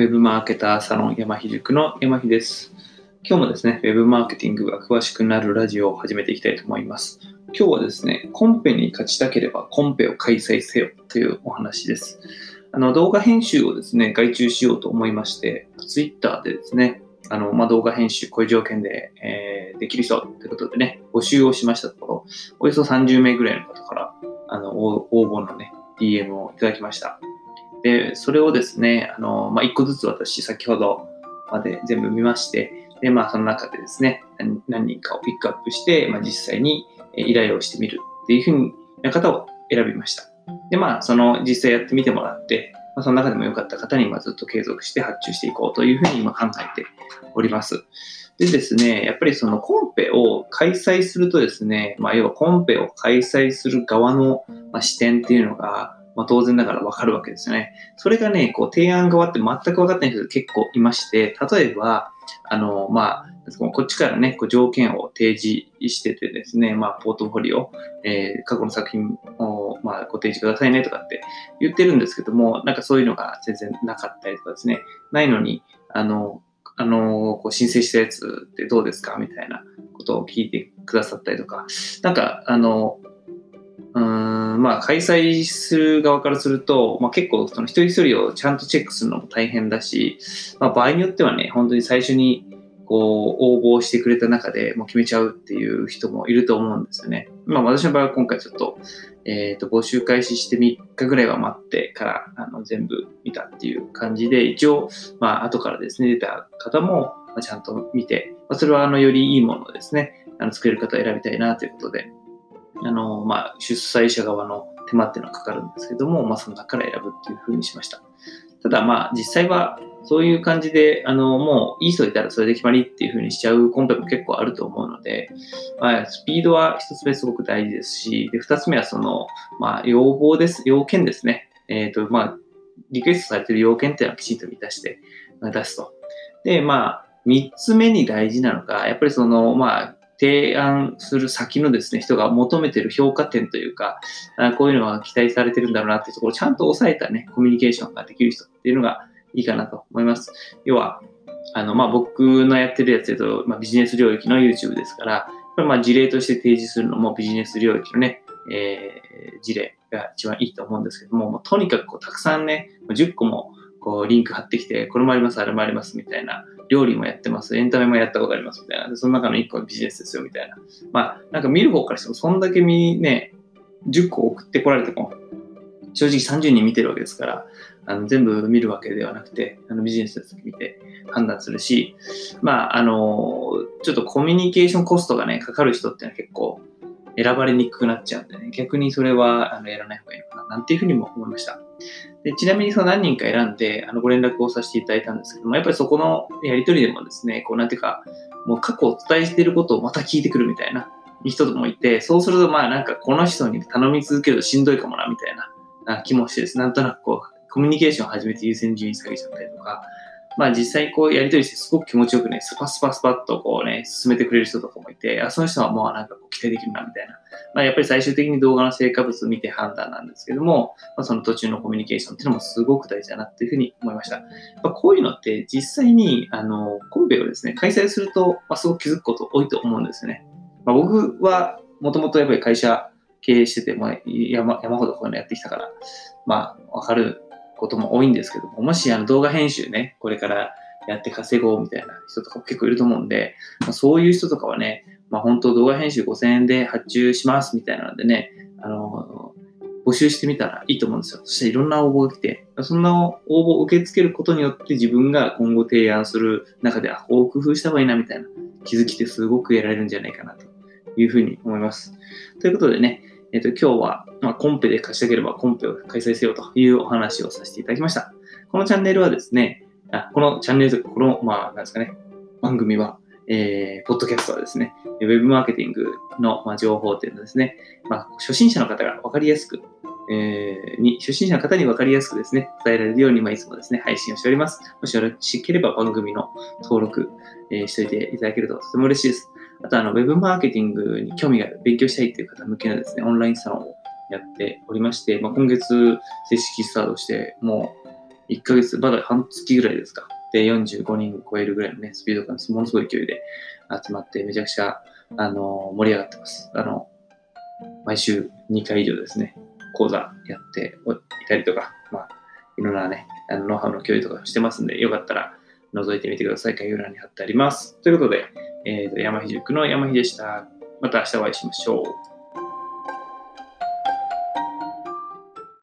ウェブマーケターサロン山ひ塾の山ひです。今日もですね、ウェブマーケティングが詳しくなるラジオを始めていきたいと思います。今日はですね、コンペに勝ちたければコンペを開催せよというお話です。あの動画編集をですね、外注しようと思いまして、Twitter でですね、あの、まあ、動画編集、こういう条件で、えー、できる人ということでね、募集をしましたところ、およそ30名ぐらいの方から、あの、応募のね、DM をいただきました。で、それをですね、あの、まあ、一個ずつ私、先ほどまで全部見まして、で、まあ、その中でですね、何人かをピックアップして、まあ、実際に依頼をしてみるっていうふうな方を選びました。で、まあ、その実際やってみてもらって、まあ、その中でも良かった方に、まずっと継続して発注していこうというふうに今考えております。でですね、やっぱりそのコンペを開催するとですね、まあ、要はコンペを開催する側の視点っていうのが、まあ、当然ながらわかるわけですよね。それがね、こう提案側って全く分かってない人結構いまして、例えば、あの、まあ、こっちからね、こう条件を提示しててですね、まあ、ポートフォリオ、えー、過去の作品を、まあ、ご提示くださいねとかって言ってるんですけども、なんかそういうのが全然なかったりとかですね、ないのに、あの、あの、こう申請したやつってどうですか？みたいなことを聞いてくださったりとか、なんか、あの、うん、まあ、開催する側からすると、まあ、結構、その一人一人をちゃんとチェックするのも大変だし、まあ、場合によってはね、本当に最初に、こう、応募してくれた中でもう決めちゃうっていう人もいると思うんですよね。まあ、私の場合は今回ちょっと、え、ー、と、募集開始して3日ぐらいは待ってから、あの、全部見たっていう感じで、一応、まあ、後からですね、出た方も、ちゃんと見て、まあ、それは、あの、よりいいものをですね、あの、作れる方を選びたいなということで、あの、まあ、主催者側の手間っていうのはかかるんですけども、まあ、その中から選ぶっていうふうにしました。ただ、まあ、実際は、そういう感じで、あの、もう、いい人いたらそれで決まりっていうふうにしちゃうコンペも結構あると思うので、まあ、スピードは一つ目すごく大事ですし、で、二つ目はその、まあ、要望です、要件ですね。えっ、ー、と、まあ、リクエストされてる要件っていうのはきちんと満たして、出すと。で、まあ、三つ目に大事なのが、やっぱりその、まあ、提案する先のですね、人が求めてる評価点というか、こういうのは期待されてるんだろうなっていうところをちゃんと抑えたね、コミュニケーションができる人っていうのがいいかなと思います。要は、あの、まあ、僕のやってるやつでと、まあ、ビジネス領域の YouTube ですから、これまあ事例として提示するのもビジネス領域のね、えー、事例が一番いいと思うんですけども、もうとにかくこうたくさんね、10個もこうリンク貼ってきて、これもあります、あれもありますみたいな料理もやってます、エンタメもやったことありますみたいな。でその中の1個はビジネスですよみたいな。まあ、なんか見る方からしても、そんだけ見ね、10個送ってこられても、正直30人見てるわけですから、あの全部見るわけではなくて、あのビジネスの時見て判断するし、まあ、あの、ちょっとコミュニケーションコストがね、かかる人っていうのは結構選ばれにくくなっちゃうんでね、逆にそれはあのやらない方がいいのかな、なんていうふうにも思いました。でちなみにその何人か選んで、あの、ご連絡をさせていただいたんですけども、やっぱりそこのやり取りでもですね、こう、なんていうか、もう過去お伝えしていることをまた聞いてくるみたいな人ともいて、そうすると、まあなんかこの人に頼み続けるとしんどいかもな、みたいな気もしてです、ねなんとなくこう、コミュニケーションを始めて優先順位下げちゃったりとか、まあ実際こうやりとりしてすごく気持ちよくね、スパスパスパッとこうね、進めてくれる人とかもいて、あその人はもうなんかこう期待できるなみたいな。まあやっぱり最終的に動画の成果物を見て判断なんですけども、まあ、その途中のコミュニケーションっていうのもすごく大事だなっていうふうに思いました。まあ、こういうのって実際にあのコンペをですね、開催すると、まあ、すごく気づくこと多いと思うんですよね。まあ、僕はもともとやっぱり会社経営してて、まあ、山山ほどこういうのやってきたから、まあわかることも多いんですけども、もしあの動画編集ね、これからやって稼ごうみたいな人とかも結構いると思うんで、まあ、そういう人とかはね、まあ、本当動画編集5000円で発注しますみたいなのでね、あの、募集してみたらいいと思うんですよ。そしていろんな応募が来て、そんな応募を受け付けることによって自分が今後提案する中で、あ、こう工夫した方がいいなみたいな気づきってすごく得られるんじゃないかなというふうに思います。ということでね、えっ、ー、と、今日は、まあ、コンペで貸したければコンペを開催せよというお話をさせていただきました。このチャンネルはですね、あこのチャンネルとこの、まあ、なんですかね、番組は、えー、ポッドキャストはですね、ウェブマーケティングの、まあ、情報というのですね、まあ、初心者の方が分かりやすく、えー、に、初心者の方に分かりやすくですね、伝えられるように、まあ、いつもですね、配信をしております。もしよろしければ番組の登録、えー、しておいていただけるととても嬉しいです。あと、あの、ウェブマーケティングに興味がある、勉強したいという方向けのですね、オンラインサロンをやっておりまして、まあ、今月正式スタートして、もう1ヶ月、まだ半月ぐらいですか。で、45人を超えるぐらいのね、スピード感、ものすごい勢いで集まって、めちゃくちゃ、あの、盛り上がってます。あの、毎週2回以上ですね、講座やっていたりとか、まあ、いろんなね、あのノウハウの共有とかしてますんで、よかったら覗いてみてください。概要欄に貼ってあります。ということで、えー、山秀塾の山秀でした。また明日お会いしましょう。